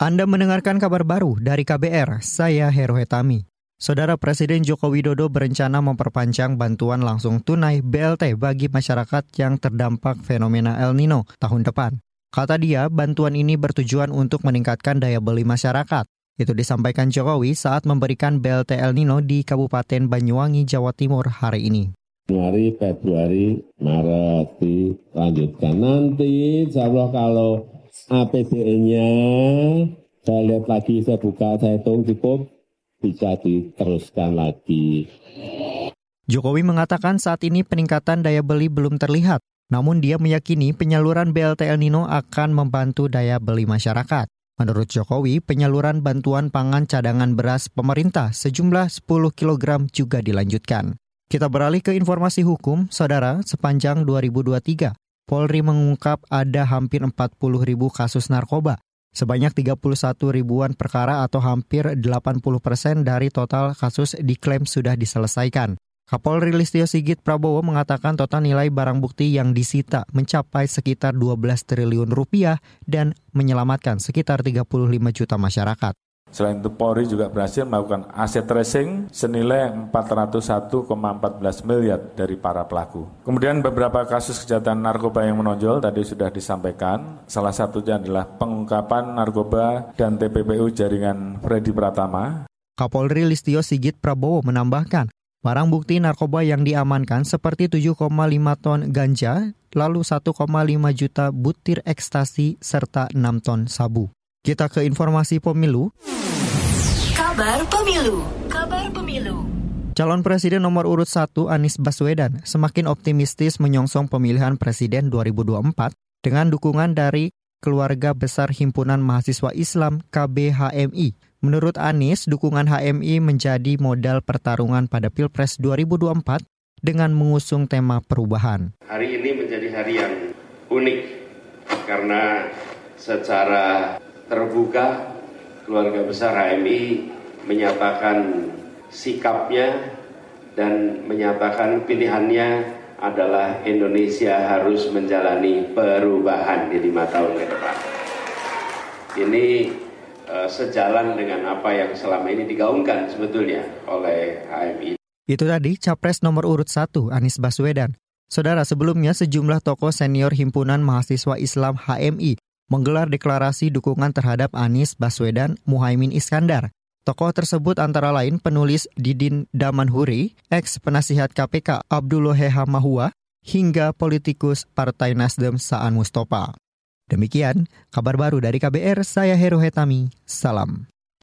Anda mendengarkan kabar baru dari KBR, saya Hero Hetami. Saudara Presiden Joko Widodo berencana memperpanjang bantuan langsung tunai BLT bagi masyarakat yang terdampak fenomena El Nino tahun depan. Kata dia, bantuan ini bertujuan untuk meningkatkan daya beli masyarakat. Itu disampaikan Jokowi saat memberikan BLT El Nino di Kabupaten Banyuwangi, Jawa Timur hari ini. Januari, Februari, Maret dilanjutkan. Nanti insya Allah kalau APBN-nya saya lihat lagi, saya buka, saya hitung cukup, bisa diteruskan lagi. Jokowi mengatakan saat ini peningkatan daya beli belum terlihat, namun dia meyakini penyaluran BLT El Nino akan membantu daya beli masyarakat. Menurut Jokowi, penyaluran bantuan pangan cadangan beras pemerintah sejumlah 10 kg juga dilanjutkan. Kita beralih ke informasi hukum, saudara, sepanjang 2023, Polri mengungkap ada hampir 40 ribu kasus narkoba. Sebanyak 31 ribuan perkara atau hampir 80 persen dari total kasus diklaim sudah diselesaikan. Kapolri Listio Sigit Prabowo mengatakan total nilai barang bukti yang disita mencapai sekitar 12 triliun rupiah dan menyelamatkan sekitar 35 juta masyarakat. Selain itu Polri juga berhasil melakukan aset tracing senilai 401,14 miliar dari para pelaku. Kemudian beberapa kasus kejahatan narkoba yang menonjol tadi sudah disampaikan. Salah satunya adalah pengungkapan narkoba dan TPPU jaringan Freddy Pratama. Kapolri Listio Sigit Prabowo menambahkan, barang bukti narkoba yang diamankan seperti 7,5 ton ganja, lalu 1,5 juta butir ekstasi, serta 6 ton sabu. Kita ke informasi pemilu. Kabar pemilu. Kabar pemilu. Calon Presiden nomor urut 1 Anies Baswedan semakin optimistis menyongsong pemilihan Presiden 2024 dengan dukungan dari keluarga besar Himpunan Mahasiswa Islam KBHMI. Menurut Anies, dukungan HMI menjadi modal pertarungan pada Pilpres 2024 dengan mengusung tema perubahan. Hari ini menjadi hari yang unik karena secara terbuka keluarga besar HMI menyatakan sikapnya dan menyatakan pilihannya adalah Indonesia harus menjalani perubahan di lima tahun ke depan. Ini uh, sejalan dengan apa yang selama ini digaungkan sebetulnya oleh HMI. Itu tadi Capres nomor urut 1 Anies Baswedan. Saudara, sebelumnya sejumlah tokoh senior Himpunan Mahasiswa Islam HMI menggelar deklarasi dukungan terhadap Anies Baswedan Muhaimin Iskandar. Tokoh tersebut antara lain penulis Didin Damanhuri, ex penasihat KPK Abdullah Heha Mahua, hingga politikus Partai Nasdem Saan Mustafa. Demikian kabar baru dari KBR, saya Heru Hetami. Salam.